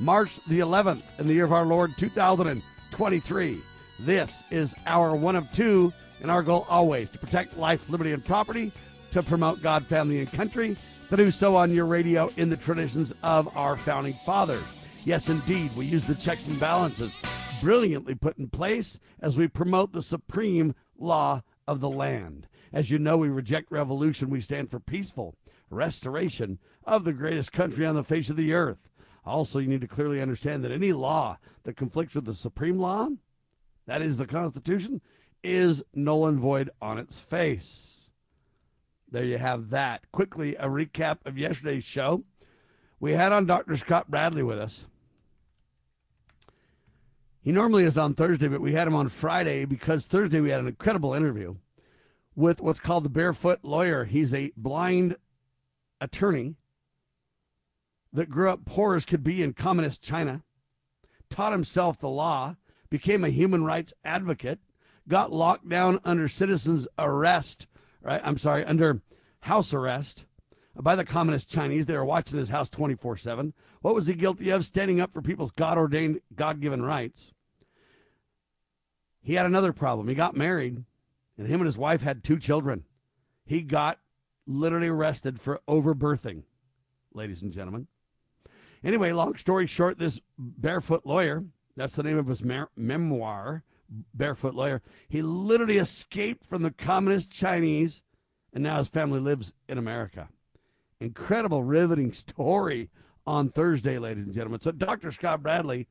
March the 11th in the year of our Lord 2023. This is our one of two, and our goal always to protect life, liberty, and property, to promote God, family, and country, to do so on your radio in the traditions of our founding fathers. Yes, indeed, we use the checks and balances brilliantly put in place as we promote the supreme law of the land. As you know, we reject revolution. We stand for peaceful restoration of the greatest country on the face of the earth. Also, you need to clearly understand that any law that conflicts with the supreme law, that is the Constitution, is null and void on its face. There you have that. Quickly, a recap of yesterday's show. We had on Dr. Scott Bradley with us. He normally is on Thursday, but we had him on Friday because Thursday we had an incredible interview with what's called the Barefoot Lawyer. He's a blind attorney that grew up poor as could be in communist China, taught himself the law, became a human rights advocate, got locked down under citizens' arrest, right? I'm sorry, under house arrest by the communist Chinese. They were watching his house 24 7. What was he guilty of? Standing up for people's God ordained, God given rights. He had another problem. He got married, and him and his wife had two children. He got literally arrested for overbirthing, ladies and gentlemen. Anyway, long story short, this barefoot lawyer, that's the name of his mer- memoir, Barefoot Lawyer, he literally escaped from the communist Chinese and now his family lives in America. Incredible, riveting story on Thursday, ladies and gentlemen. So, Dr. Scott Bradley,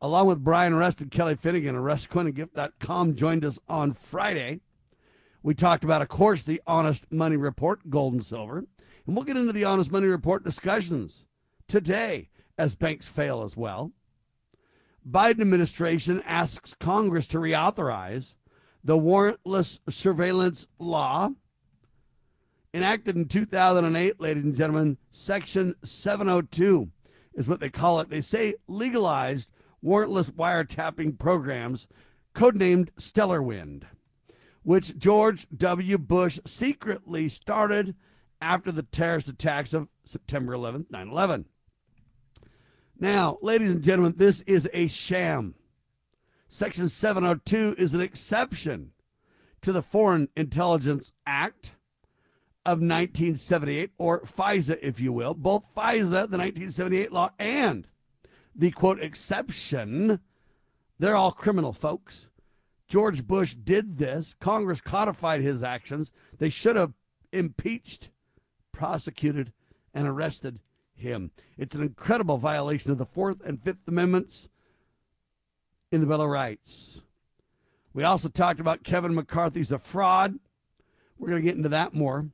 along with Brian Rust and Kelly Finnegan of RustQuinn joined us on Friday. We talked about, of course, the Honest Money Report, gold and silver. And we'll get into the Honest Money Report discussions today as banks fail as well. Biden administration asks Congress to reauthorize the warrantless surveillance law enacted in 2008, ladies and gentlemen. Section 702 is what they call it. They say legalized warrantless wiretapping programs, codenamed Stellar Wind, which George W. Bush secretly started after the terrorist attacks of September 11th, 9 11. Now, ladies and gentlemen, this is a sham. Section 702 is an exception to the Foreign Intelligence Act of 1978, or FISA, if you will. Both FISA, the 1978 law, and the quote exception, they're all criminal folks. George Bush did this. Congress codified his actions. They should have impeached, prosecuted, and arrested him. It's an incredible violation of the Fourth and Fifth Amendments in the Bill of Rights. We also talked about Kevin McCarthy's a fraud. We're going to get into that more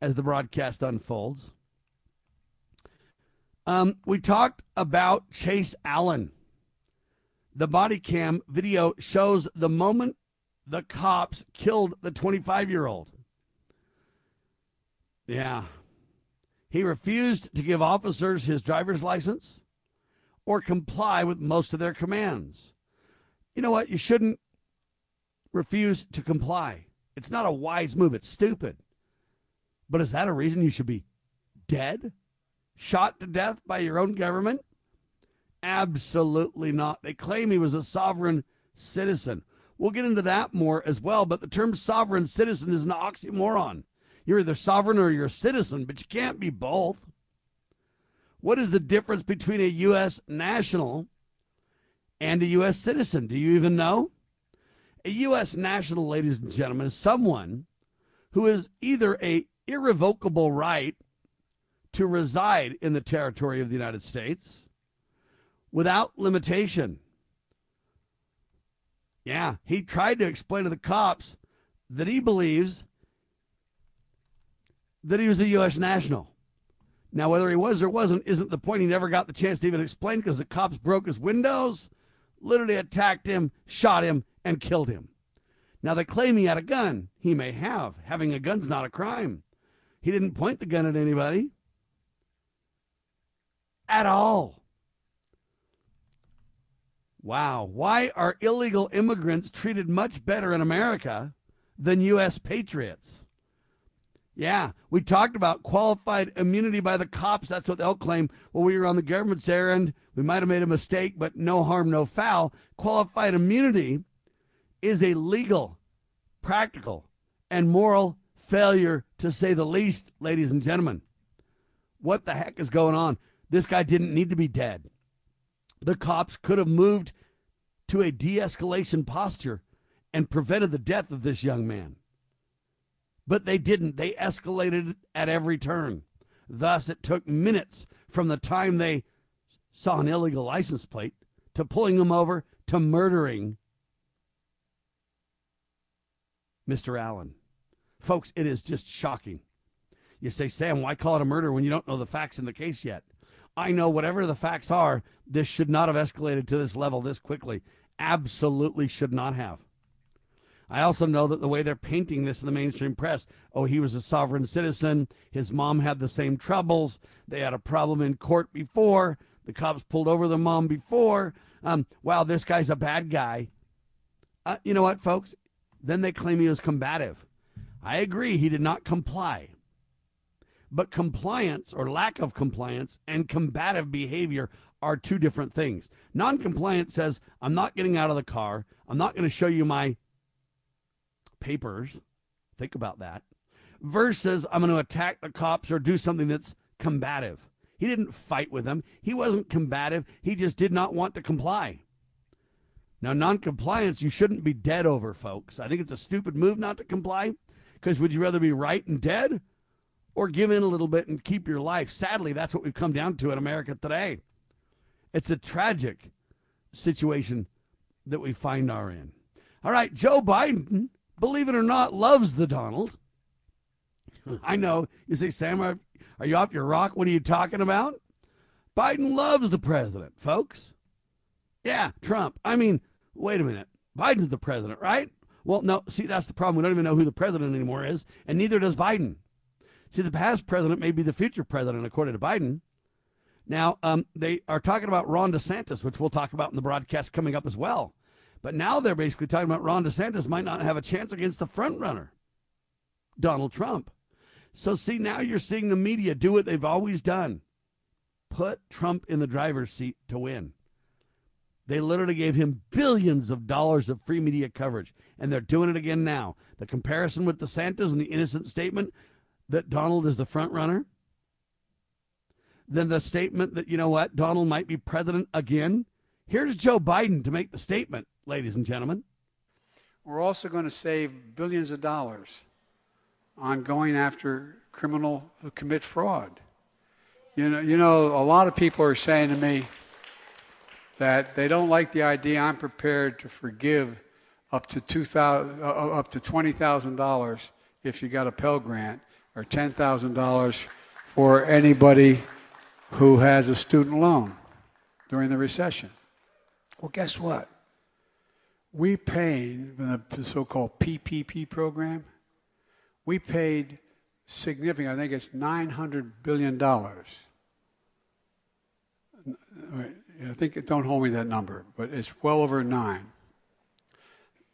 as the broadcast unfolds. Um, we talked about Chase Allen. The body cam video shows the moment the cops killed the 25 year old. Yeah, he refused to give officers his driver's license or comply with most of their commands. You know what? You shouldn't refuse to comply. It's not a wise move, it's stupid. But is that a reason you should be dead? Shot to death by your own government? Absolutely not. They claim he was a sovereign citizen. We'll get into that more as well, but the term sovereign citizen is an oxymoron. You're either sovereign or you're a citizen, but you can't be both. What is the difference between a U.S. national and a U.S. citizen? Do you even know? A U.S. national, ladies and gentlemen, is someone who is either a irrevocable right to reside in the territory of the United States without limitation. Yeah, he tried to explain to the cops that he believes that he was a U.S. national. Now, whether he was or wasn't isn't the point. He never got the chance to even explain because the cops broke his windows, literally attacked him, shot him, and killed him. Now, they claim he had a gun. He may have. Having a gun's not a crime. He didn't point the gun at anybody at all. Wow. Why are illegal immigrants treated much better in America than U.S. patriots? Yeah, we talked about qualified immunity by the cops. That's what they'll claim. Well, we were on the government's errand. We might have made a mistake, but no harm, no foul. Qualified immunity is a legal, practical, and moral failure, to say the least, ladies and gentlemen. What the heck is going on? This guy didn't need to be dead. The cops could have moved to a de escalation posture and prevented the death of this young man. But they didn't. They escalated at every turn. Thus, it took minutes from the time they saw an illegal license plate to pulling them over to murdering Mr. Allen. Folks, it is just shocking. You say, Sam, why call it a murder when you don't know the facts in the case yet? I know whatever the facts are, this should not have escalated to this level this quickly. Absolutely should not have. I also know that the way they're painting this in the mainstream press, oh, he was a sovereign citizen. His mom had the same troubles. They had a problem in court before. The cops pulled over the mom before. Um, wow, this guy's a bad guy. Uh, you know what, folks? Then they claim he was combative. I agree, he did not comply. But compliance or lack of compliance and combative behavior are two different things. Non-compliance says, I'm not getting out of the car. I'm not going to show you my papers. Think about that. Versus, I'm going to attack the cops or do something that's combative. He didn't fight with them. He wasn't combative. He just did not want to comply. Now, non-compliance, you shouldn't be dead over, folks. I think it's a stupid move not to comply because would you rather be right and dead or give in a little bit and keep your life. Sadly, that's what we've come down to in America today. It's a tragic situation that we find our in. All right, Joe Biden, believe it or not, loves the Donald. I know. You say, Sam, are, are you off your rock? What are you talking about? Biden loves the president, folks. Yeah, Trump. I mean, wait a minute. Biden's the president, right? Well, no, see, that's the problem. We don't even know who the president anymore is, and neither does Biden. See, the past president may be the future president, according to Biden. Now, um, they are talking about Ron DeSantis, which we'll talk about in the broadcast coming up as well. But now they're basically talking about Ron DeSantis might not have a chance against the front runner, Donald Trump. So, see, now you're seeing the media do what they've always done put Trump in the driver's seat to win. They literally gave him billions of dollars of free media coverage, and they're doing it again now. The comparison with DeSantis and the innocent statement that Donald is the front runner, then the statement that, you know what, Donald might be president again. Here's Joe Biden to make the statement, ladies and gentlemen. We're also going to save billions of dollars on going after criminal who commit fraud. You know, you know, a lot of people are saying to me that they don't like the idea I'm prepared to forgive up to two thousand, uh, up to twenty thousand dollars if you got a Pell Grant, or $10,000 for anybody who has a student loan during the recession. Well, guess what? We paid in the so called PPP program, we paid significant, I think it's $900 billion. I think, don't hold me that number, but it's well over nine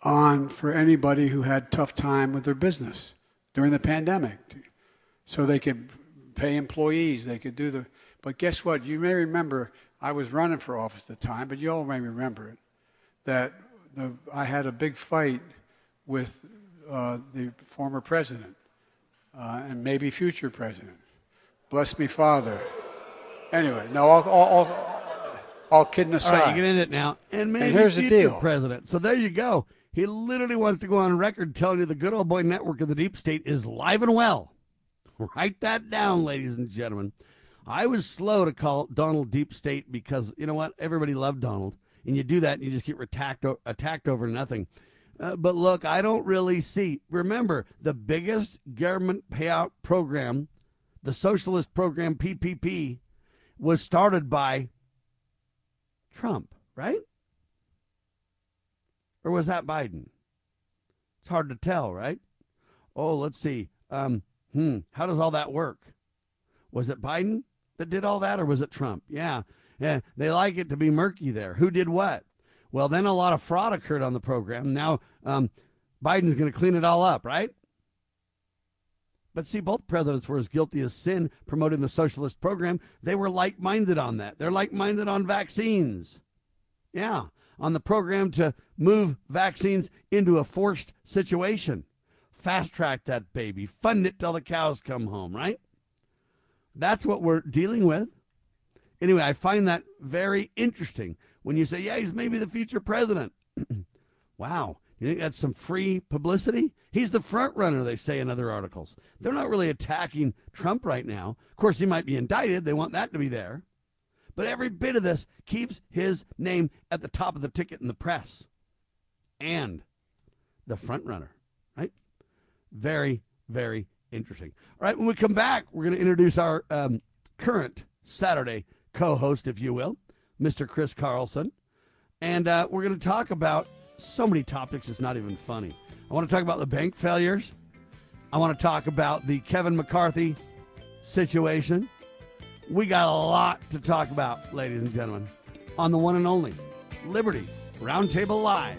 on for anybody who had tough time with their business during the pandemic so they could pay employees. They could do the. But guess what? You may remember I was running for office at the time, but you all may remember it. That the, I had a big fight with uh, the former president uh, and maybe future president. Bless me, Father. Anyway, no, all, all, all, all kidding aside. All right, you can end it now. And maybe and here's the deal. president. So there you go. He literally wants to go on record telling you the good old boy network of the deep state is live and well. Write that down, ladies and gentlemen. I was slow to call Donald deep state because you know what? Everybody loved Donald, and you do that, and you just get attacked attacked over nothing. Uh, but look, I don't really see. Remember, the biggest government payout program, the socialist program PPP was started by Trump, right? Or was that Biden? It's hard to tell, right? Oh, let's see. Um, hmm, how does all that work? Was it Biden that did all that, or was it Trump? Yeah, yeah. They like it to be murky there. Who did what? Well, then a lot of fraud occurred on the program. Now um, Biden's going to clean it all up, right? But see, both presidents were as guilty as sin promoting the socialist program. They were like minded on that. They're like minded on vaccines. Yeah, on the program to move vaccines into a forced situation. Fast track that baby, fund it till the cows come home, right? That's what we're dealing with. Anyway, I find that very interesting when you say, yeah, he's maybe the future president. wow. You think that's some free publicity? He's the front runner, they say in other articles. They're not really attacking Trump right now. Of course, he might be indicted. They want that to be there. But every bit of this keeps his name at the top of the ticket in the press and the front runner, right? Very, very interesting. All right, when we come back, we're going to introduce our um, current Saturday co host, if you will, Mr. Chris Carlson. And uh, we're going to talk about so many topics, it's not even funny. I want to talk about the bank failures. I want to talk about the Kevin McCarthy situation. We got a lot to talk about, ladies and gentlemen, on the one and only Liberty Roundtable Live.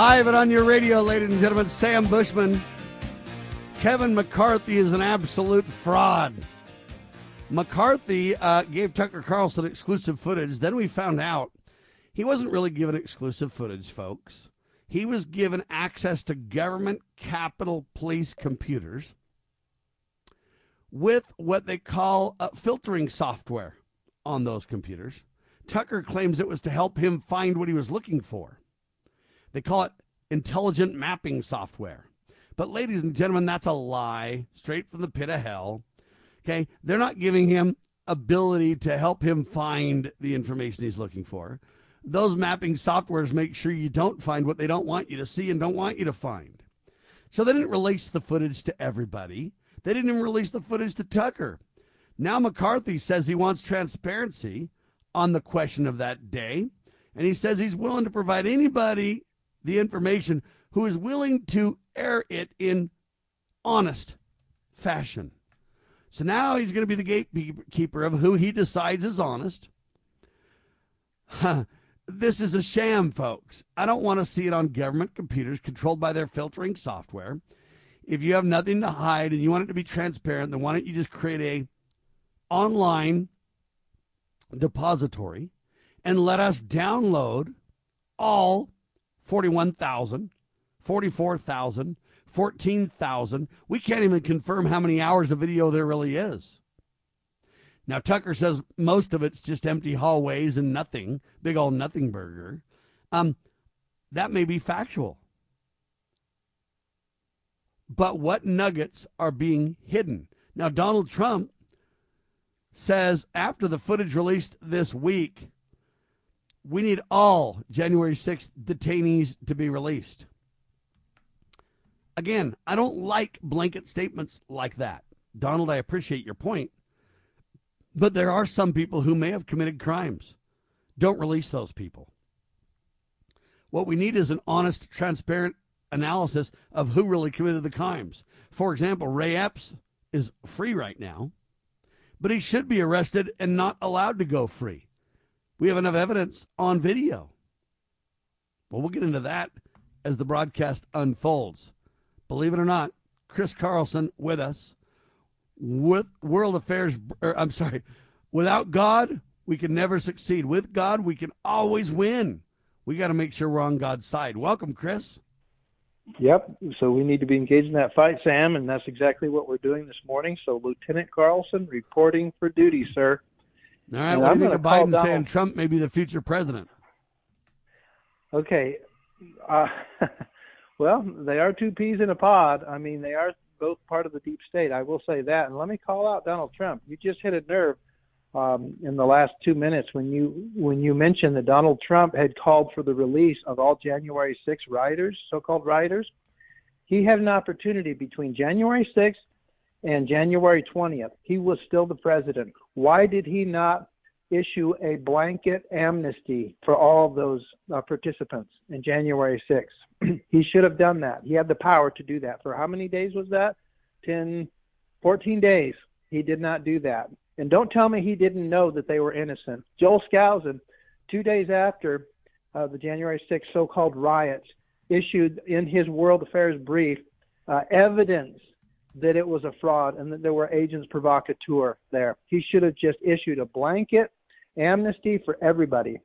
Live and on your radio, ladies and gentlemen, Sam Bushman. Kevin McCarthy is an absolute fraud. McCarthy uh, gave Tucker Carlson exclusive footage. Then we found out he wasn't really given exclusive footage, folks. He was given access to government Capitol Police computers with what they call uh, filtering software on those computers. Tucker claims it was to help him find what he was looking for. They call it intelligent mapping software. But, ladies and gentlemen, that's a lie straight from the pit of hell. Okay. They're not giving him ability to help him find the information he's looking for. Those mapping softwares make sure you don't find what they don't want you to see and don't want you to find. So they didn't release the footage to everybody. They didn't even release the footage to Tucker. Now McCarthy says he wants transparency on the question of that day, and he says he's willing to provide anybody the information who is willing to air it in honest fashion. So now he's going to be the gatekeeper of who he decides is honest. this is a sham, folks. I don't want to see it on government computers controlled by their filtering software. If you have nothing to hide and you want it to be transparent, then why don't you just create a online depository and let us download all 41,000, 44,000, 14,000. We can't even confirm how many hours of video there really is. Now, Tucker says most of it's just empty hallways and nothing, big old nothing burger. Um, that may be factual. But what nuggets are being hidden? Now, Donald Trump says after the footage released this week, we need all January 6th detainees to be released. Again, I don't like blanket statements like that. Donald, I appreciate your point. But there are some people who may have committed crimes. Don't release those people. What we need is an honest, transparent analysis of who really committed the crimes. For example, Ray Epps is free right now, but he should be arrested and not allowed to go free. We have enough evidence on video. Well, we'll get into that as the broadcast unfolds. Believe it or not, Chris Carlson with us with world affairs or, I'm sorry, without God, we can never succeed. With God, we can always win. We got to make sure we're on God's side. Welcome, Chris. Yep. So we need to be engaged in that fight, Sam, and that's exactly what we're doing this morning. So Lieutenant Carlson reporting for duty, sir. All right. And what I'm do you think of Biden Donald... saying Trump may be the future president? Okay. Uh, well, they are two peas in a pod. I mean, they are both part of the deep state. I will say that. And let me call out Donald Trump. You just hit a nerve um, in the last two minutes when you when you mentioned that Donald Trump had called for the release of all January 6 rioters, so-called rioters. He had an opportunity between January 6th and January 20th. He was still the president. Why did he not issue a blanket amnesty for all those uh, participants in January 6th? he should have done that. He had the power to do that. For how many days was that? 10, 14 days. He did not do that. And don't tell me he didn't know that they were innocent. Joel Skousen, two days after uh, the January 6th so called riots, issued in his World Affairs brief uh, evidence that it was a fraud and that there were agents provocateur there. He should have just issued a blanket amnesty for everybody.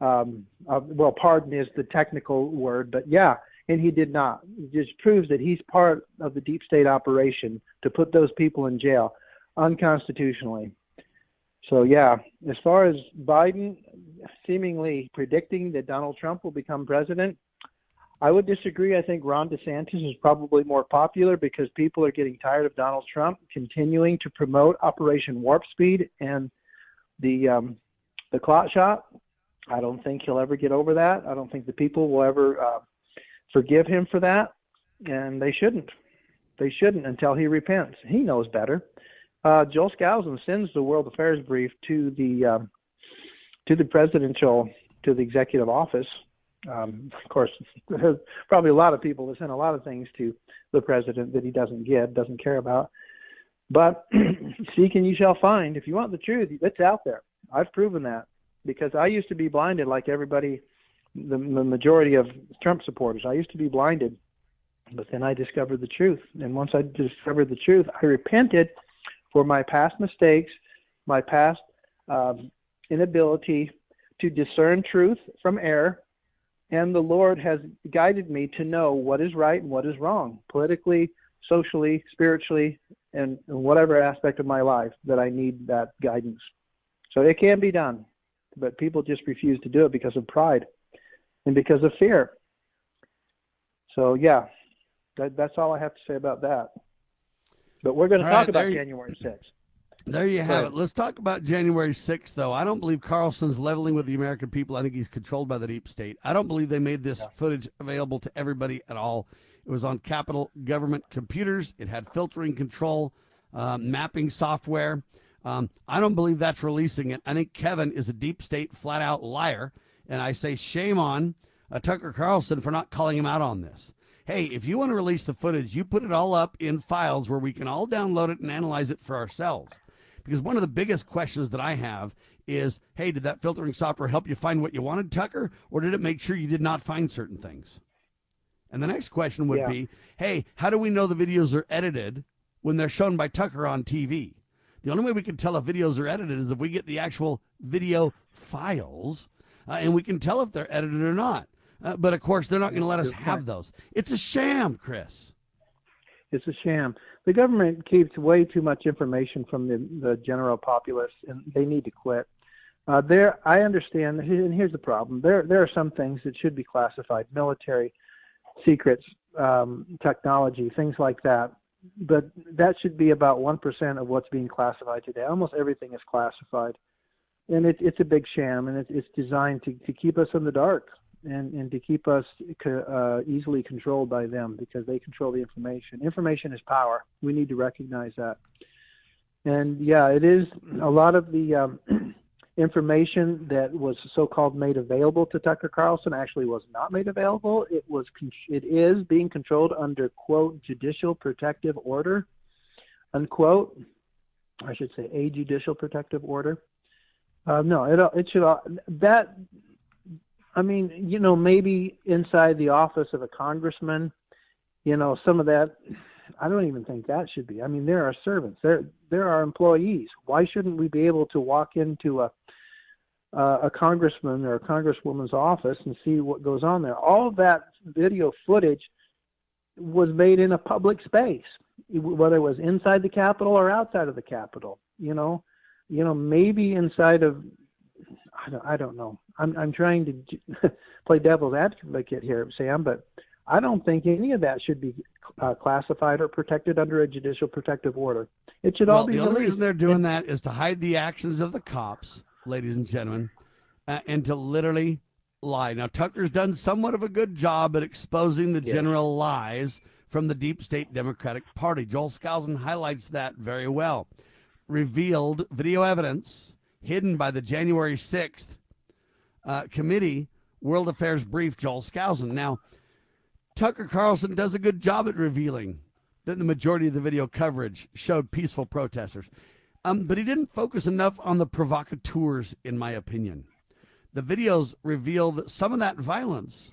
Um, uh, well, pardon is the technical word, but yeah, and he did not. It just proves that he's part of the deep state operation to put those people in jail unconstitutionally. So, yeah, as far as Biden seemingly predicting that Donald Trump will become president, I would disagree. I think Ron DeSantis is probably more popular because people are getting tired of Donald Trump continuing to promote Operation Warp Speed and the um, the clot shot. I don't think he'll ever get over that. I don't think the people will ever uh, forgive him for that, and they shouldn't. They shouldn't until he repents. He knows better. Uh, Joel Skousen sends the World Affairs brief to the um, to the presidential to the executive office um, of course, probably a lot of people that send a lot of things to the president that he doesn't get, doesn't care about. But seek and you shall find. If you want the truth, it's out there. I've proven that because I used to be blinded like everybody, the, the majority of Trump supporters. I used to be blinded, but then I discovered the truth. And once I discovered the truth, I repented for my past mistakes, my past um, inability to discern truth from error, and the Lord has guided me to know what is right and what is wrong, politically, socially, spiritually, and whatever aspect of my life that I need that guidance. So it can be done, but people just refuse to do it because of pride and because of fear. So yeah, that, that's all I have to say about that. But we're going to talk right, about January 6th. There you have it. Let's talk about January 6th, though. I don't believe Carlson's leveling with the American people. I think he's controlled by the deep state. I don't believe they made this footage available to everybody at all. It was on Capitol government computers, it had filtering control. uh, mapping software. Um, I don't believe that's releasing it. I think Kevin is a deep state, flat out liar. And I say shame on uh, Tucker Carlson for not calling him out on this. Hey, if you want to release the footage, you put it all up in files where we can all download it and analyze it for ourselves. Because one of the biggest questions that I have is hey, did that filtering software help you find what you wanted, Tucker? Or did it make sure you did not find certain things? And the next question would Yeah. be hey, how do we know the videos are edited when they're shown by Tucker on TV? The only way we can tell if videos are edited is if we get the actual video files uh, and we can tell if they're edited or not. Uh, but of course, they're not going to let us have those. It's a sham, Chris. It's a sham. The government keeps way too much information from the, the general populace, and they need to quit. Uh, there, I understand, and here's the problem: there, there are some things that should be classified, military secrets, um, technology, things like that. But that should be about one percent of what's being classified today. Almost everything is classified, and it's it's a big sham, and it's it's designed to to keep us in the dark and and to keep us uh, easily controlled by them because they control the information. Information is power. We need to recognize that. And yeah, it is a lot of the um, information that was so-called made available to Tucker Carlson actually was not made available. It was it is being controlled under quote judicial protective order unquote. I should say a judicial protective order. Uh, no, it it should all- that I mean, you know, maybe inside the office of a congressman, you know, some of that. I don't even think that should be. I mean, there are servants. There, there are employees. Why shouldn't we be able to walk into a uh, a congressman or a congresswoman's office and see what goes on there? All of that video footage was made in a public space, whether it was inside the Capitol or outside of the Capitol. You know, you know, maybe inside of I don't, I don't know. I'm I'm trying to play devil's advocate here, Sam, but I don't think any of that should be uh, classified or protected under a judicial protective order. It should all be the only released. reason they're doing that is to hide the actions of the cops, ladies and gentlemen, uh, and to literally lie. Now, Tucker's done somewhat of a good job at exposing the Yes. general lies from the deep state Democratic Party. Joel Skousen highlights that very well. Revealed video evidence hidden by the January 6th uh, committee World Affairs brief, Joel Skousen. Now, Tucker Carlson does a good job at revealing that the majority of the video coverage showed peaceful protesters. Um, but he didn't focus enough on the provocateurs, in my opinion. The videos reveal that some of that violence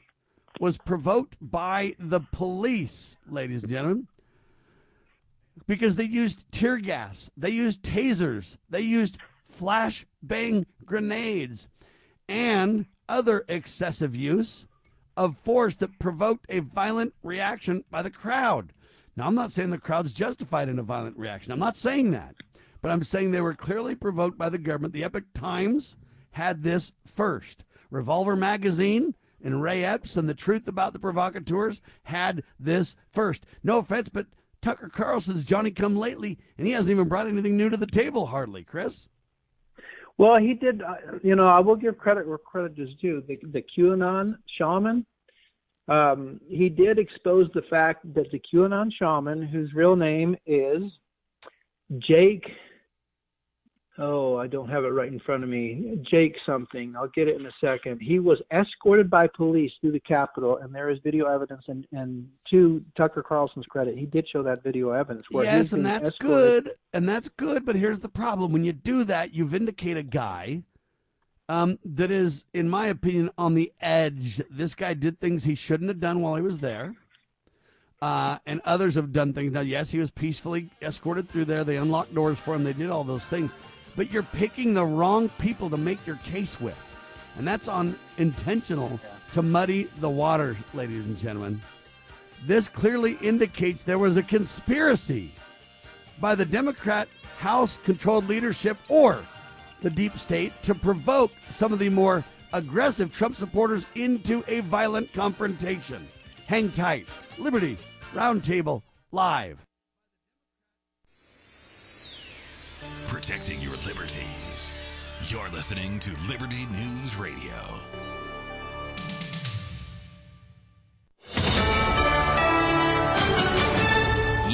was provoked by the police, ladies and gentlemen, because they used tear gas, they used tasers, they used flash bang grenades, and other excessive use of force that provoked a violent reaction by the crowd. Now, I'm not saying the crowd's justified in a violent reaction. I'm not saying that. But I'm saying they were clearly provoked by the government. The Epoch Times had this first. Revolver Magazine and Ray Epps and The Truth About the Provocateurs had this first. No offense, but Tucker Carlson's Johnny come lately, and he hasn't even brought anything new to the table, hardly, Chris. Well, he did. Uh, you know, I will give credit where credit is due. The, the QAnon shaman, um, he did expose the fact that the QAnon shaman, whose real name is Jake. Oh, I don't have it right in front of me. Jake something. I'll get it in a second. He was escorted by police through the Capitol, and there is video evidence. And, and to Tucker Carlson's credit, he did show that video evidence. Where yes, and that's escorted. good, and that's good. But here's the problem: when you do that, you vindicate a guy um, that is, in my opinion, on the edge. This guy did things he shouldn't have done while he was there, uh, and others have done things. Now, yes, he was peacefully escorted through there. They unlocked doors for him. They did all those things, but you're picking the wrong people to make your case with, and that's on intentional to muddy the waters, ladies and gentlemen. This clearly indicates there was a conspiracy by the Democrat House controlled leadership or the deep state to provoke some of the more aggressive Trump supporters into a violent confrontation. Hang tight. Liberty Roundtable Live. Protecting your liberties. You're listening to Liberty News Radio.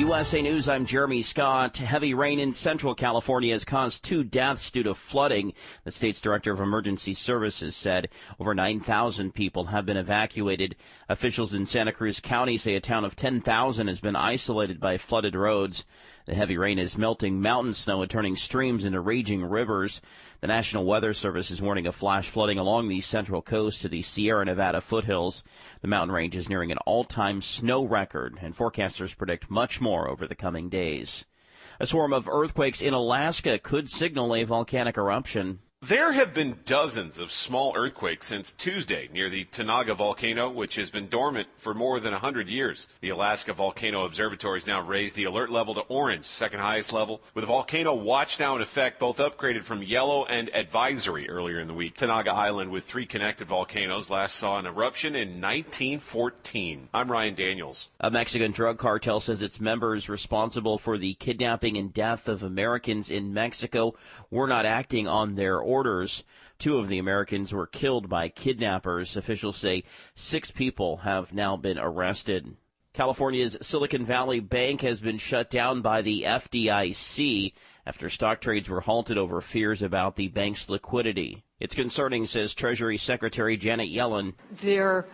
USA News, I'm Jeremy Scott. Heavy rain in central California has caused two deaths due to flooding. The state's director of emergency services said over 9,000 people have been evacuated. Officials in Santa Cruz County say a town of 10,000 has been isolated by flooded roads. The heavy rain is melting mountain snow and turning streams into raging rivers. The National Weather Service is warning of flash flooding along the central coast to the Sierra Nevada foothills. The mountain range is nearing an all-time snow record, and forecasters predict much more over the coming days. A swarm of earthquakes in Alaska could signal a volcanic eruption. There have been dozens of small earthquakes since Tuesday near the Tanaga volcano, which has been dormant for more than 100 years. The Alaska Volcano Observatory has now raised the alert level to orange, second highest level, with a volcano watch now in effect, both upgraded from yellow and advisory earlier in the week. Tanaga Island, with three connected volcanoes, last saw an eruption in 1914. I'm Ryan Daniels. A Mexican drug cartel says its members responsible for the kidnapping and death of Americans in Mexico were not acting on their orders Two of the Americans were killed by kidnappers. Officials say six people have now been arrested. California's Silicon Valley Bank has been shut down by the FDIC after stock trades were halted over fears about the bank's liquidity. It's concerning, says Treasury Secretary Janet Yellen. There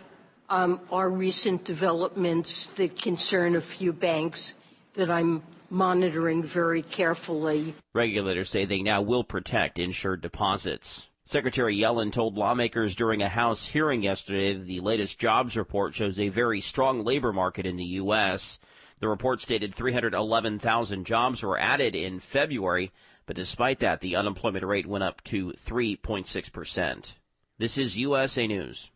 um, are recent developments that concern a few banks that I'm monitoring very carefully. Regulators say they now will protect insured deposits. Secretary Yellen told lawmakers during a House hearing yesterday that the latest jobs report shows a very strong labor market in the U.S. The report stated 311,000 jobs were added in February, but despite that, the unemployment rate went up to 3.6%. This is USA News.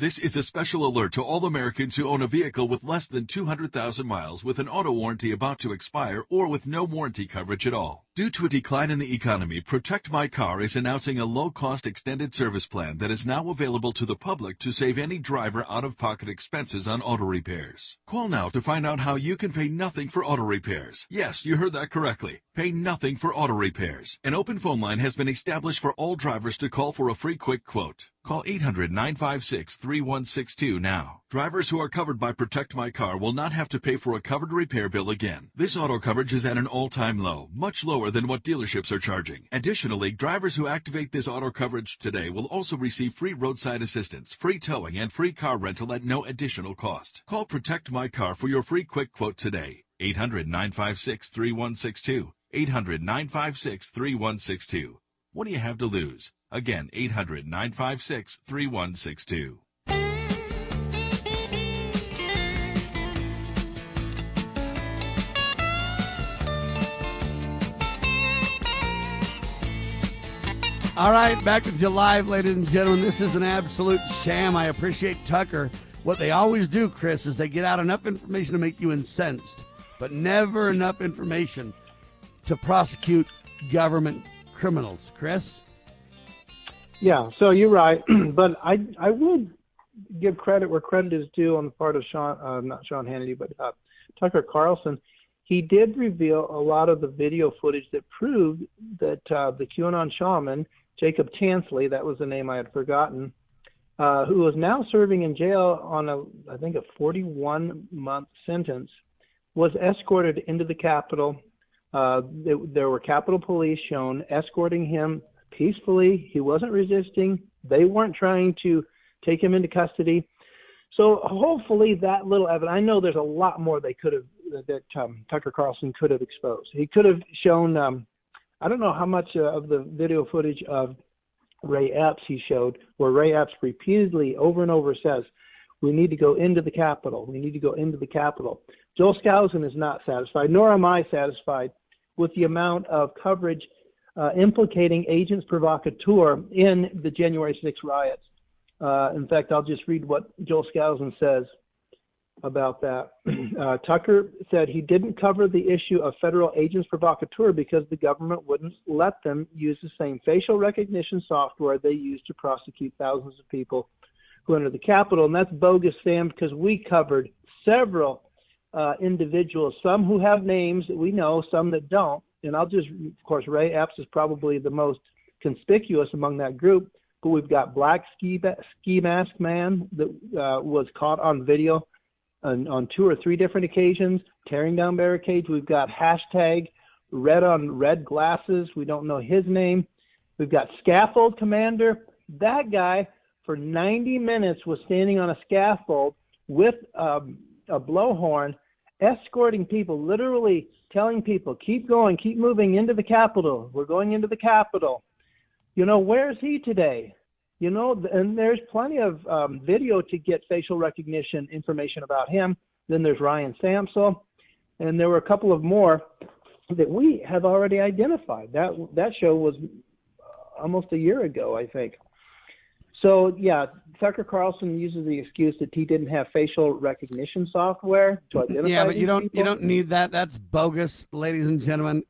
This is a special alert to all Americans who own a vehicle with less than 200,000 miles with an auto warranty about to expire or with no warranty coverage at all. Due to a decline in the economy, Protect My Car is announcing a low-cost extended service plan that is now available to the public to save any driver out-of-pocket expenses on auto repairs. Call now to find out how you can pay nothing for auto repairs. Yes, you heard that correctly. Pay nothing for auto repairs. An open phone line has been established for all drivers to call for a free quick quote. Call 800-956-3162 now. Drivers who are covered by Protect My Car will not have to pay for a covered repair bill again. This auto coverage is at an all-time low, much lower than what dealerships are charging. Additionally, drivers who activate this auto coverage today will also receive free roadside assistance, free towing, and free car rental at no additional cost. Call Protect My Car for your free quick quote today. 800-956-3162. 800-956-3162. What do you have to lose? Again, 800-956-3162. All right, back with you live, ladies and gentlemen. This is an absolute sham. I appreciate Tucker. What they always do, Chris, is they get out enough information to make you incensed, but never enough information to prosecute government criminals. Chris? Yeah, so you're right, but I I would give credit where credit is due on the part of Sean, uh, not Sean Hannity, but uh, Tucker Carlson. He did reveal a lot of the video footage that proved that uh, the QAnon shaman Jacob Chansley, that was the name I had forgotten, uh, who is now serving in jail on a I think a 41 month sentence, was escorted into the Capitol. Uh, there were Capitol Police shown escorting him peacefully. He wasn't resisting. They weren't trying to take him into custody. So hopefully that little evidence. I know there's a lot more they could have that um, Tucker Carlson could have exposed. He could have shown. Um, I don't know how much uh, of the video footage of Ray Epps he showed, where Ray Epps repeatedly, over and over, says, "We need to go into the Capitol. We need to go into the Capitol." Joel Skousen is not satisfied, nor am I satisfied with the amount of coverage uh, implicating agents provocateur in the January 6 riots. Uh, in fact, I'll just read what Joel Skousen says about that. Uh, Tucker said he didn't cover the issue of federal agents provocateur because the government wouldn't let them use the same facial recognition software they use to prosecute thousands of people who enter the Capitol. And that's bogus, Sam, because we covered several uh, individuals, some who have names that we know, some that don't. And I'll just, of course, Ray Epps is probably the most conspicuous among that group. But we've got Black Ski, ski Mask Man that uh, was caught on video on, on two or three different occasions, tearing down barricades. We've got hashtag red on red glasses. We don't know his name. We've got scaffold commander. That guy for 90 minutes was standing on a scaffold with um, a blowhorn, escorting people, literally telling people, keep going, keep moving into the Capitol. We're going into the Capitol. You know, where's he today? You know, and there's plenty of um, video to get facial recognition information about him. Then there's Ryan Samsel, and there were a couple of more that we have already identified. That that show was almost a year ago, I think. So yeah, Tucker Carlson uses the excuse that he didn't have facial recognition software to identify. Yeah, but you don't people. you don't need that. That's bogus, ladies and gentlemen.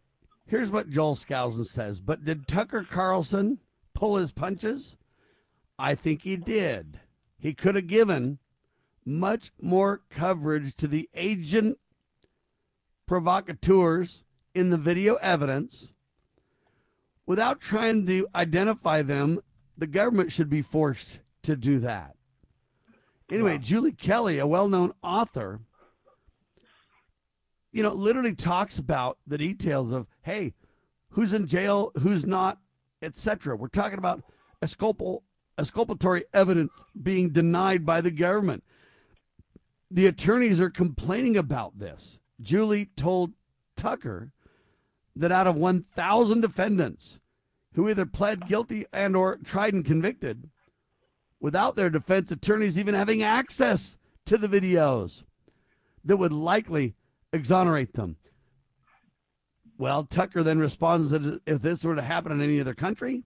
Here's what Joel Skousen says. But did Tucker Carlson pull his punches? I think he did. He could have given much more coverage to the agent provocateurs in the video evidence without trying to identify them. The government should be forced to do that. Anyway, Julie Kelly, a well known author, you know, literally talks about the details of, hey, who's in jail, who's not, etc. We're talking about exculpatory, exculpatory evidence being denied by the government. The attorneys are complaining about this. Julie told Tucker that out of 1,000 defendants who either pled guilty and or tried and convicted, without their defense attorneys even having access to the videos that would likely exonerate them. Well, Tucker then responds that if this were to happen in any other country,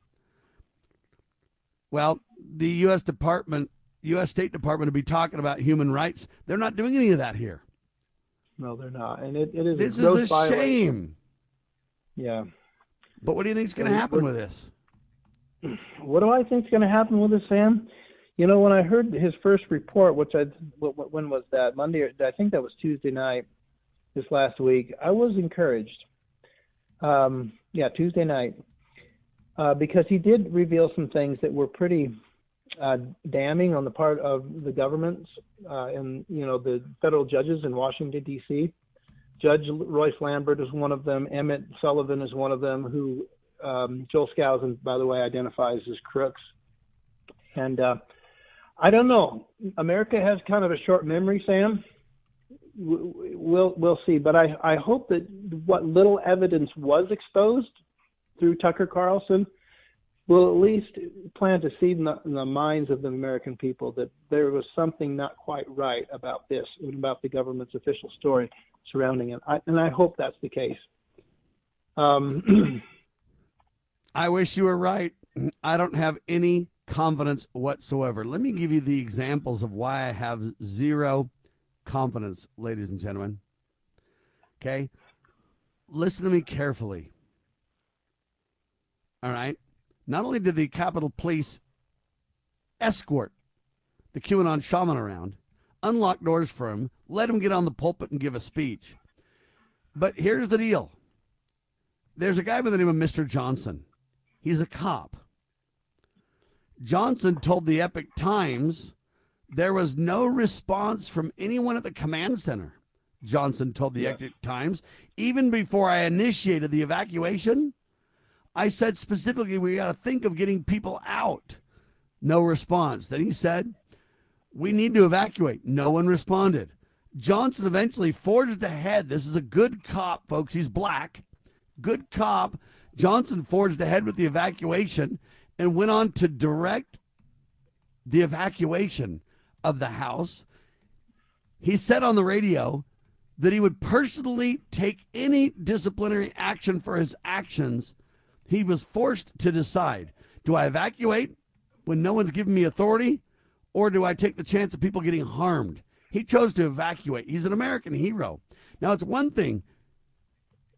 well, the U.S. Department, U.S. State Department would be talking about human rights. They're not doing any of that here. No, they're not, and it, it is. This a is a shame. Yeah. But what do you think is going to happen with this? What do I think is going to happen with this, Sam? You know, when I heard his first report, which I when was that Monday? Or, I think that was Tuesday night this last week. I was encouraged. Um, yeah, Tuesday night, uh, because he did reveal some things that were pretty uh, damning on the part of the governments uh, and you know the federal judges in Washington D.C. Judge Royce Lambert is one of them. Emmett Sullivan is one of them. Who um, Joel Skousen, by the way, identifies as crooks. And uh, I don't know. America has kind of a short memory, Sam. We'll we'll see. But I I hope that what little evidence was exposed through Tucker Carlson will at least plant a seed in the, in the, minds of the American people that there was something not quite right about this and about the government's official story surrounding it. I, and I hope that's the case. Um, I wish you were right. I don't have any confidence whatsoever. Let me give you the examples of why I have zero confidence, ladies and gentlemen. Okay? Listen to me carefully. All right? Not only did the Capitol Police escort the QAnon shaman around, unlock doors for him, let him get on the pulpit and give a speech. But here's the deal there's a guy by the name of Mr. Johnson. He's a cop. Johnson told the Epoch Times there was no response from anyone at the command center. Johnson told the yeah. Epoch Times, even before I initiated the evacuation, I said specifically, we got to think of getting people out. No response. Then he said, we need to evacuate. No one responded. Johnson eventually forged ahead. This is a good cop, folks. He's black. Good cop. Johnson forged ahead with the evacuation and went on to direct the evacuation of the house. He said on the radio that he would personally take any disciplinary action for his actions he was forced to decide do I evacuate when no one's giving me authority, or do I take the chance of people getting harmed? He chose to evacuate. He's an American hero. Now, it's one thing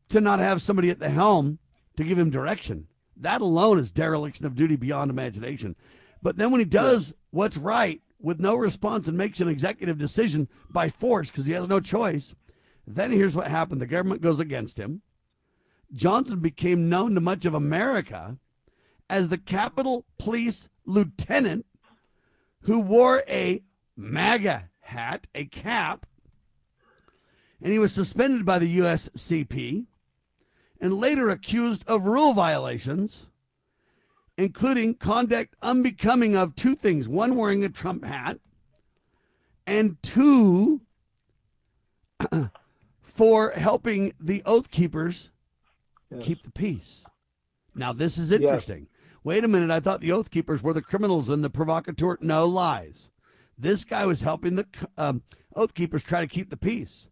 to not have somebody at the helm to give him direction. That alone is dereliction of duty beyond imagination. But then when he does what's right with no response and makes an executive decision by force because he has no choice, then here's what happened the government goes against him. Johnson became known to much of America as the Capitol Police Lieutenant who wore a MAGA hat, a cap, and he was suspended by the USCP and later accused of rule violations, including conduct unbecoming of two things one, wearing a Trump hat, and two, for helping the Oath Keepers yes. keep the peace. Now, this is interesting. Yes. Wait a minute, I thought the Oath Keepers were the criminals and the provocateur. No lies. This guy was helping the um, Oath Keepers try to keep the peace.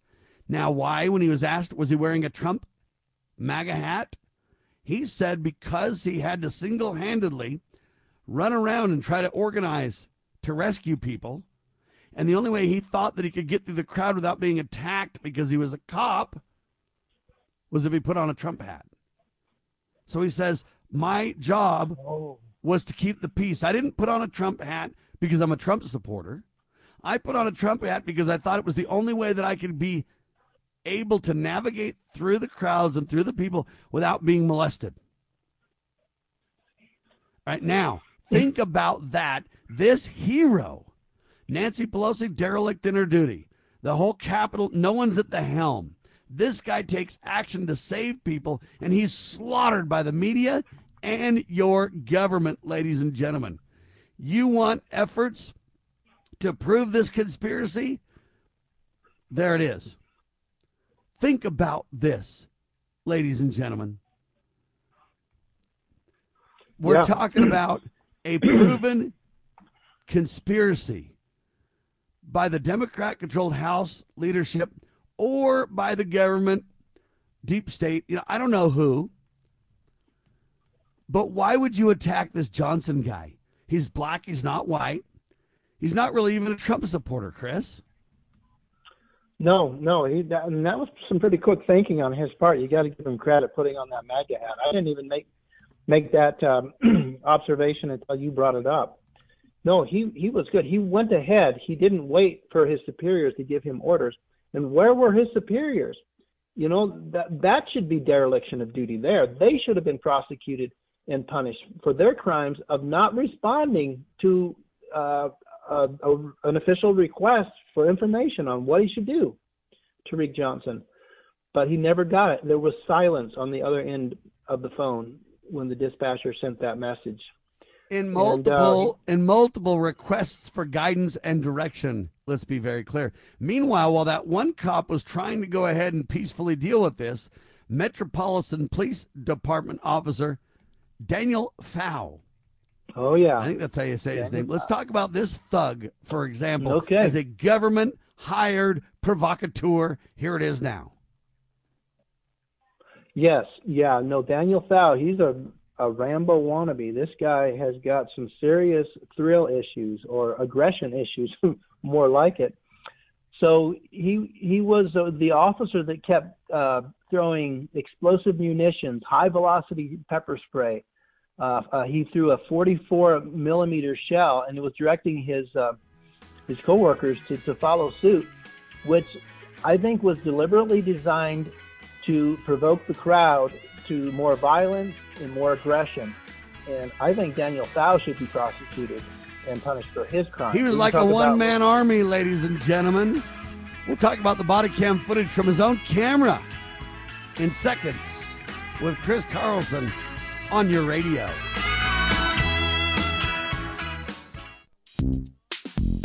Now, why, when he was asked, was he wearing a Trump MAGA hat? He said because he had to single handedly run around and try to organize to rescue people. And the only way he thought that he could get through the crowd without being attacked because he was a cop was if he put on a Trump hat. So he says, My job was to keep the peace. I didn't put on a Trump hat because I'm a Trump supporter. I put on a Trump hat because I thought it was the only way that I could be able to navigate through the crowds and through the people without being molested. Right now, think about that. This hero, Nancy Pelosi, derelict in her duty. The whole Capitol, no one's at the helm. This guy takes action to save people, and he's slaughtered by the media and your government, ladies and gentlemen. You want efforts to prove this conspiracy? There it is. Think about this, ladies and gentlemen. We're yeah. talking about a proven conspiracy by the Democrat controlled House leadership or by the government, deep state. You know, I don't know who. But why would you attack this Johnson guy? He's black, he's not white. He's not really even a Trump supporter, Chris. No, no, he that, and that was some pretty quick thinking on his part. You got to give him credit putting on that MAGA hat. I didn't even make make that um, observation until you brought it up. No, he he was good. He went ahead. He didn't wait for his superiors to give him orders. And where were his superiors? You know that that should be dereliction of duty. There, they should have been prosecuted and punished for their crimes of not responding to uh, a, a, an official request for information on what he should do, Tarik Johnson. But he never got it. There was silence on the other end of the phone when the dispatcher sent that message. In multiple and, uh, in multiple requests for guidance and direction. Let's be very clear. Meanwhile, while that one cop was trying to go ahead and peacefully deal with this, Metropolitan Police Department officer Daniel Pfau Oh yeah, I think that's how you say his name. Let's talk about this thug, for example, okay. as a government hired provocateur. Here it is now. Yes, yeah, no, Daniel Pfau, he's a a Rambo wannabe. This guy has got some serious thrill issues or aggression issues, more like it. So he he was uh, the officer that kept uh, throwing explosive munitions, high velocity pepper spray, uh, uh, he threw a 44 millimeter shell and was directing his uh, his coworkers to, to follow suit, which I think was deliberately designed to provoke the crowd to more violence and more aggression. And I think Daniel Pfau should be prosecuted and punished for his crime. He was like a one man army, ladies and gentlemen. We'll talk about the body cam footage from his own camera in seconds with Chris Carlson on your radio.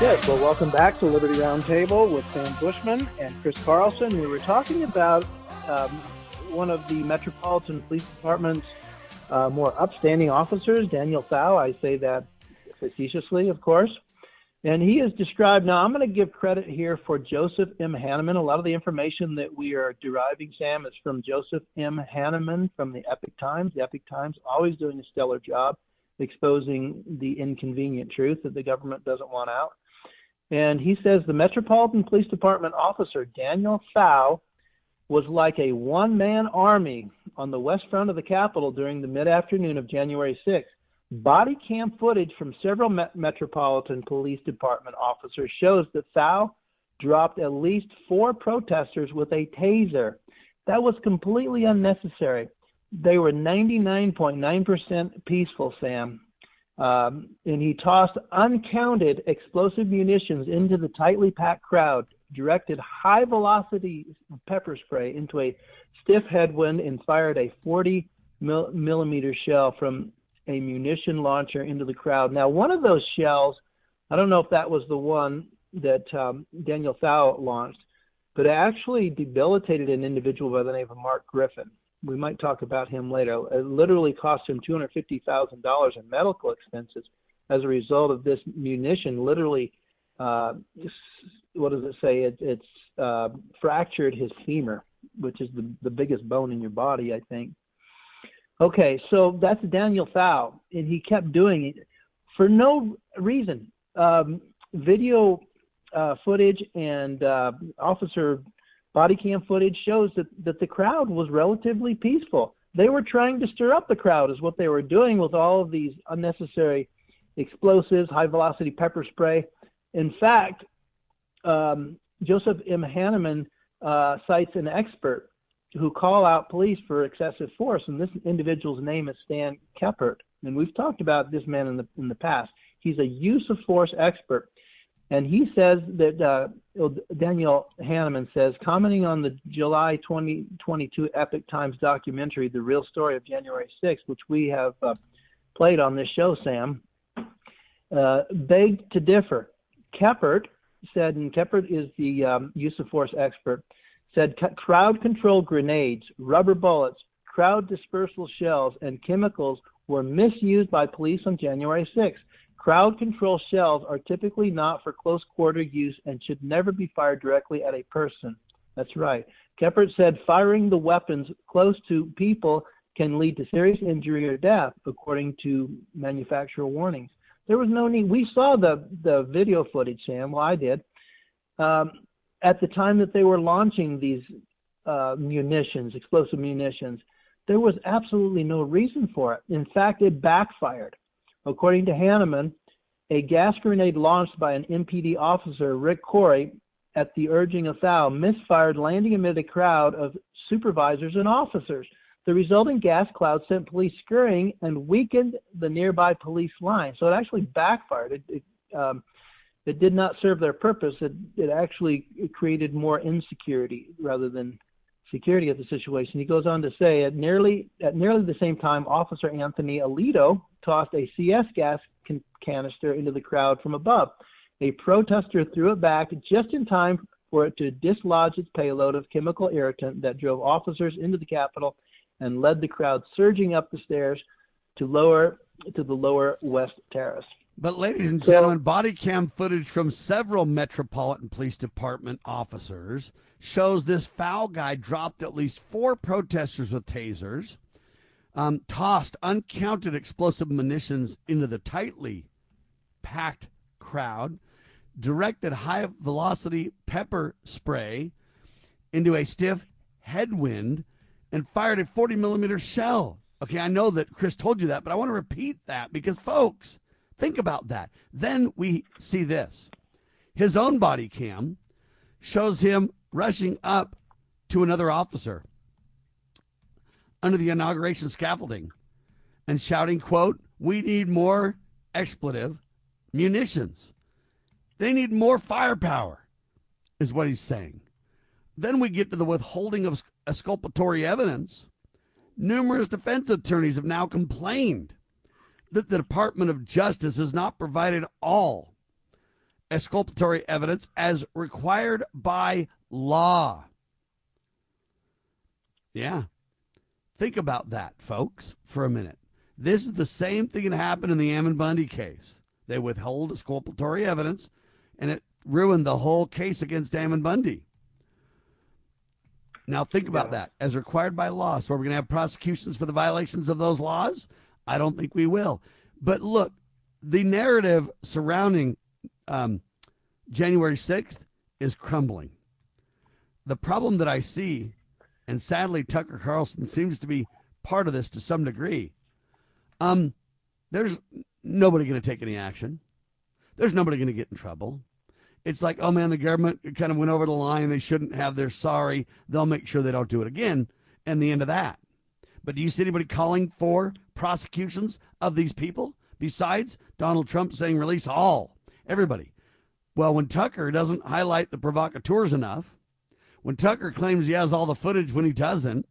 Yes, well, welcome back to Liberty Roundtable with Sam Bushman and Chris Carlson. We were talking about um, one of the Metropolitan Police Department's uh, more upstanding officers, Daniel Thau. I say that facetiously, of course. And he is described. Now, I'm going to give credit here for Joseph M. Hanneman. A lot of the information that we are deriving, Sam, is from Joseph M. Hanneman from the Epoch Times. The Epoch Times always doing a stellar job exposing the inconvenient truth that the government doesn't want out. And he says the Metropolitan Police Department officer, Daniel Thau, was like a one man army on the west front of the Capitol during the mid afternoon of January 6th. Body cam footage from several Met- Metropolitan Police Department officers shows that Thau dropped at least four protesters with a taser. That was completely unnecessary. They were 99.9% peaceful, Sam. Um, and he tossed uncounted explosive munitions into the tightly packed crowd, directed high velocity pepper spray into a stiff headwind, and fired a 40 mil- millimeter shell from a munition launcher into the crowd. Now, one of those shells, I don't know if that was the one that um, Daniel Thau launched, but it actually debilitated an individual by the name of Mark Griffin we might talk about him later. It literally cost him $250,000 in medical expenses as a result of this munition. Literally, uh, what does it say? It, it's uh, fractured his femur, which is the, the biggest bone in your body, I think. Okay, so that's Daniel Thau, and he kept doing it for no reason. Um, video uh, footage and uh, officer Body cam footage shows that, that the crowd was relatively peaceful. They were trying to stir up the crowd, is what they were doing with all of these unnecessary explosives, high velocity pepper spray. In fact, um, Joseph M. Hanneman uh, cites an expert who call out police for excessive force, and this individual's name is Stan Kephart. And we've talked about this man in the in the past. He's a use of force expert. And he says that uh, Daniel Hanneman says, commenting on the July 2022 Epoch Times documentary, The Real Story of January 6th, which we have uh, played on this show, Sam, uh, begged to differ. Kephart said, and Kephart is the um, use of force expert, said crowd control grenades, rubber bullets, crowd dispersal shells, and chemicals were misused by police on January 6th. Crowd control shells are typically not for close quarter use and should never be fired directly at a person. That's right. Kephart said firing the weapons close to people can lead to serious injury or death, according to manufacturer warnings. There was no need. We saw the, the video footage, Sam. Well, I did. Um, at the time that they were launching these uh, munitions, explosive munitions, there was absolutely no reason for it. In fact, it backfired. According to Hanneman, a gas grenade launched by an MPD officer, Rick Corey, at the urging of Thau, misfired, landing amid a crowd of supervisors and officers. The resulting gas cloud sent police scurrying and weakened the nearby police line. So it actually backfired. It, it, um, it did not serve their purpose. It, it actually created more insecurity rather than security of the situation. He goes on to say, at nearly at nearly the same time, Officer Anthony Alioto tossed a CS gas can- canister into the crowd from above. A protester threw it back just in time for it to dislodge its payload of chemical irritant that drove officers into the Capitol and led the crowd surging up the stairs to lower to the lower west terrace. But, ladies and gentlemen, body cam footage from several Metropolitan Police Department officers shows this foul guy dropped at least four protesters with tasers, um, tossed uncounted explosive munitions into the tightly packed crowd, directed high velocity pepper spray into a stiff headwind, and fired a 40 millimeter shell. Okay, I know that Chris told you that, but I want to repeat that because, folks, think about that. Then we see this. His own body cam shows him rushing up to another officer under the inauguration scaffolding and shouting, quote, we need more expletive munitions. They need more firepower, is what he's saying. Then we get to the withholding of exculpatory evidence. Numerous defense attorneys have now complained that the Department of Justice has not provided all exculpatory evidence as required by law. Yeah. Think about that, folks, for a minute. This is the same thing that happened in the Ammon Bundy case. They withhold exculpatory evidence, and it ruined the whole case against Ammon Bundy. Now, think about yeah. that. As required by law, so we're going to have prosecutions for the violations of those laws? I don't think we will. But look, the narrative surrounding um, January 6th is crumbling. The problem that I see, and sadly, Tucker Carlson seems to be part of this to some degree, um, there's nobody going to take any action. There's nobody going to get in trouble. It's like, oh man, the government kind of went over the line. They shouldn't have They're sorry. They'll make sure they don't do it again. And the end of that. But do you see anybody calling for prosecutions of these people besides Donald Trump saying release all, everybody? Well, when Tucker doesn't highlight the provocateurs enough, when Tucker claims he has all the footage when he doesn't,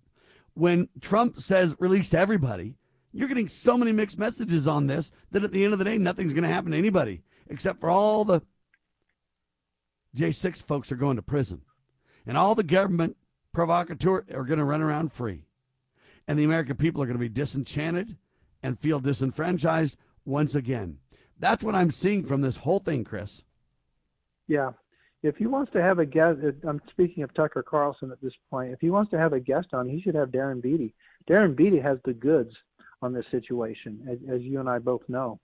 when Trump says release to everybody, you're getting so many mixed messages on this that at the end of the day, nothing's going to happen to anybody except for all the J6 folks are going to prison. And all the government provocateurs are going to run around free and the American people are going to be disenchanted and feel disenfranchised once again. That's what I'm seeing from this whole thing, Chris. Yeah. If he wants to have a guest, I'm speaking of Tucker Carlson at this point. If he wants to have a guest on, he should have Darren Beattie. Darren Beattie has the goods on this situation, as, as you and I both know.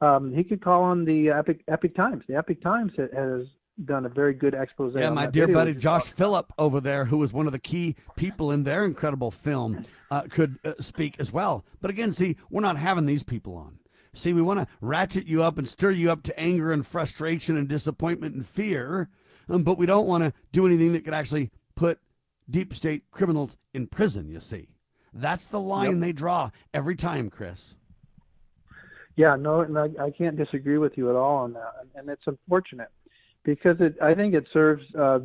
Um, he could call on the Epoch Epoch Times. The Epoch Times has done a very good expose. Yeah, my dear buddy Josh Philipp over there, who was one of the key people in their incredible film, uh, could uh, speak as well. But again, see, we're not having these people on. See, we want to ratchet you up and stir you up to anger and frustration and disappointment and fear, um, but we don't want to do anything that could actually put deep state criminals in prison. You see, that's the line yep. they draw every time, Chris. Yeah, no, and I, I can't disagree with you at all on that, and it's unfortunate because it, I think it serves uh,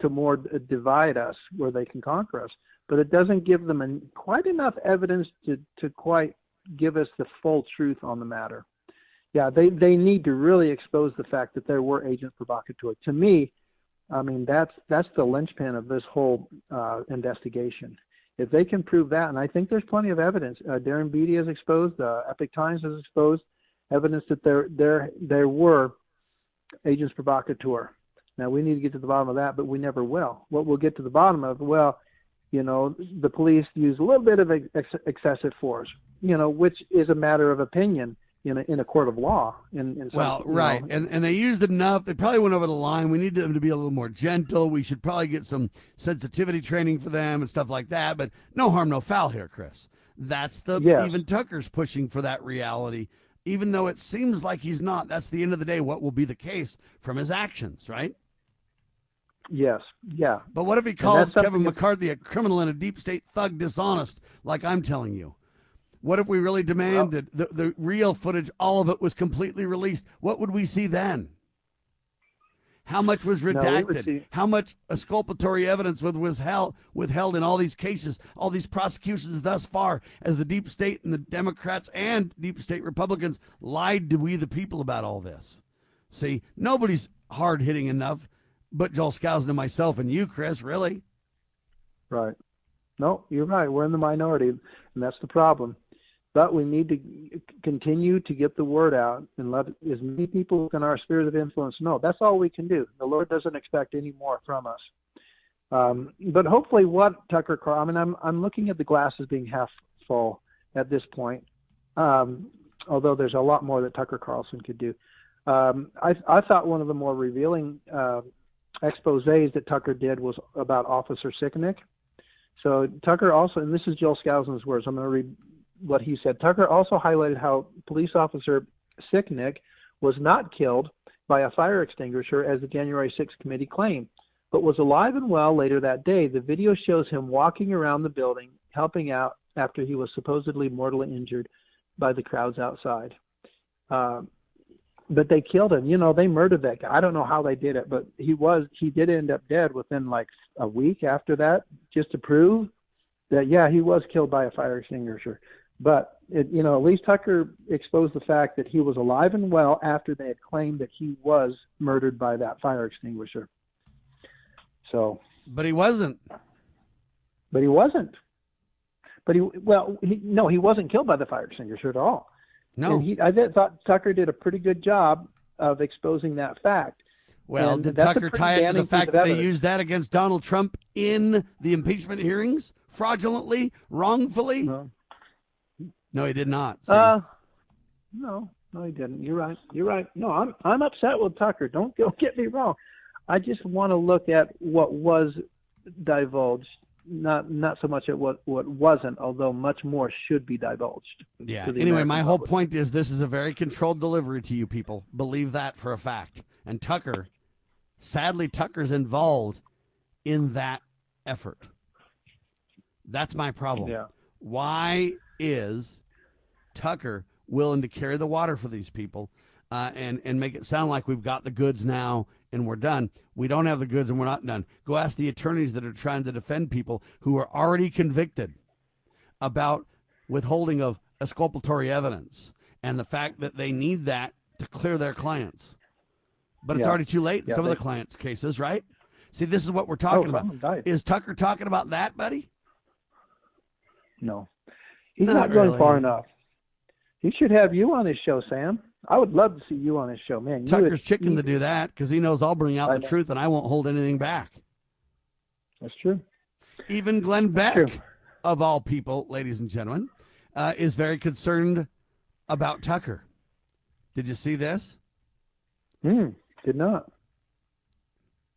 to more divide us where they can conquer us, but it doesn't give them an, quite enough evidence to, to quite give us the full truth on the matter. Yeah, they, they need to really expose the fact that there were agents provocateurs. To me, I mean that's that's the linchpin of this whole uh, investigation. If they can prove that, and I think there's plenty of evidence. Uh, Darren Beattie has exposed, uh, Epoch Times has exposed evidence that there there there were agents provocateur. Now we need to get to the bottom of that, but we never will. What we'll get to the bottom of, well, you know, the police use a little bit of ex- excessive force, you know, which is a matter of opinion in a, in a court of law. In, in some, well, right, know. and and they used enough. They probably went over the line. We need them to be a little more gentle. We should probably get some sensitivity training for them and stuff like that. But no harm, no foul here, Chris. That's the yes. even Tucker's pushing for that reality even though it seems like he's not. That's the end of the day what will be the case from his actions, right? Yes, yeah. But what if he called Kevin McCarthy a criminal and a deep state thug dishonest, like I'm telling you? What if we really demanded well, the, the real footage, all of it was completely released? What would we see then? How much was redacted? No, How much exculpatory evidence was withheld, withheld in all these cases, all these prosecutions thus far, as the deep state and the Democrats and deep state Republicans lied to we the people about all this? See, nobody's hard hitting enough but Joel Skousen and myself and you, Chris. Really? Right. No, you're right. We're in the minority, and that's the problem. But we need to continue to get the word out and let as many people in our spheres of influence know. That's all we can do. The Lord doesn't expect any more from us. Um, but hopefully, what Tucker Carl, I mean, I'm I'm looking at the glasses being half full at this point. Um, although there's a lot more that Tucker Carlson could do. Um, I, I thought one of the more revealing uh, exposés that Tucker did was about Officer Sicknick. So Tucker also, and this is Joel Skousen's words. I'm going to read what he said. Tucker also highlighted how police officer Sicknick was not killed by a fire extinguisher as the January 6th committee claimed, but was alive and well later that day. The video shows him walking around the building, helping out after he was supposedly mortally injured by the crowds outside. Um, but they killed him. You know, they murdered that guy. I don't know how they did it, but he was he did end up dead within like a week after that, just to prove that yeah, he was killed by a fire extinguisher. But it, you know, at least Tucker exposed the fact that he was alive and well after they had claimed that he was murdered by that fire extinguisher. So, but he wasn't. But he wasn't. But he well, he, no, he wasn't killed by the fire extinguisher at all. No, and he, I did, thought Tucker did a pretty good job of exposing that fact. Well, And did Tucker tie it to the fact that they used that against Donald Trump in the impeachment hearings fraudulently, wrongfully? No, no he did not. See? Uh, no, no, he didn't. You're right. You're right. No, I'm I'm upset with Tucker. Don't don't get me wrong. I just want to look at what was divulged, not not so much at what what wasn't. Although much more should be divulged. Yeah. Anyway, American my whole public. point is this is a very controlled delivery to you people. Believe that for a fact. And Tucker, sadly, Tucker's involved in that effort. That's my problem. Yeah. Why is Tucker willing to carry the water for these people uh, and and make it sound like we've got the goods now and we're done? We don't have the goods and we're not done. Go ask the attorneys that are trying to defend people who are already convicted about withholding of exculpatory evidence and the fact that they need that to clear their clients. But it's Yeah. already too late in Yeah, some of the clients' cases, right? See, this is what we're talking Oh, about. Is Tucker talking about that, buddy? No, he's Not not, going really. far enough. He should have you on his show, Sam. I would love to see you on his show, man. You Tucker's would- chicken to do that because he knows I'll bring out I the know. truth and I won't hold anything back. That's true. Even Glenn Beck, of all people, ladies and gentlemen, uh, is very concerned about Tucker. Did you see this? Hmm. Did not.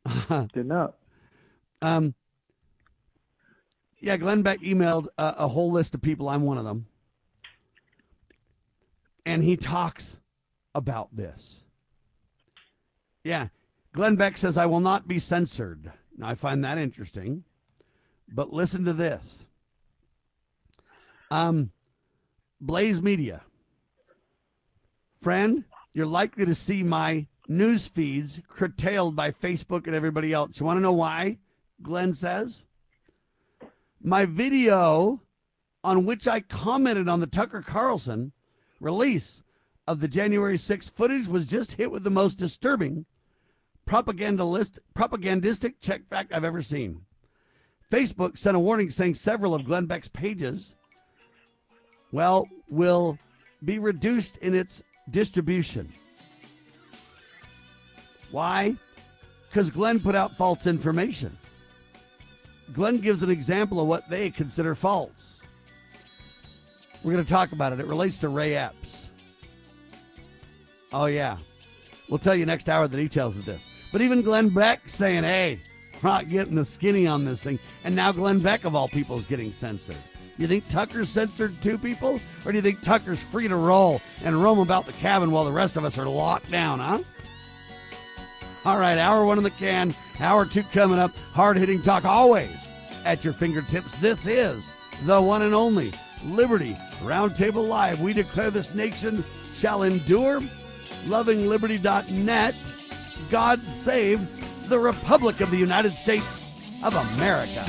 Did not. Um, yeah, Glenn Beck emailed a, a whole list of people. I'm one of them. And he talks about this. Yeah. Glenn Beck says, I will not be censored. Now, I find that interesting. But listen to this. Um, Blaze Media. Friend, you're likely to see my news feeds curtailed by Facebook and everybody else. You want to know why? Glenn says. My video on which I commented on the Tucker Carlson release of the January 6th footage was just hit with the most disturbing propagandistic check fact I've ever seen. Facebook sent a warning saying several of Glenn Beck's pages, well, will be reduced in its distribution. Why? Because Glenn put out false information. Glenn gives an example of what they consider false. We're going to talk about it. It relates to Ray Epps. Oh, yeah. We'll tell you next hour the details of this. But even Glenn Beck saying, hey, we're not getting the skinny on this thing. And now Glenn Beck, of all people, is getting censored. You think Tucker's censored two people? Or do you think Tucker's free to roll and roam about the cabin while the rest of us are locked down, huh? All right, hour one in the can, hour two coming up. Hard hitting talk always at your fingertips. This is the one and only Liberty Roundtable Live. We declare this nation shall endure. LovingLiberty.net. God save the Republic of the United States of America.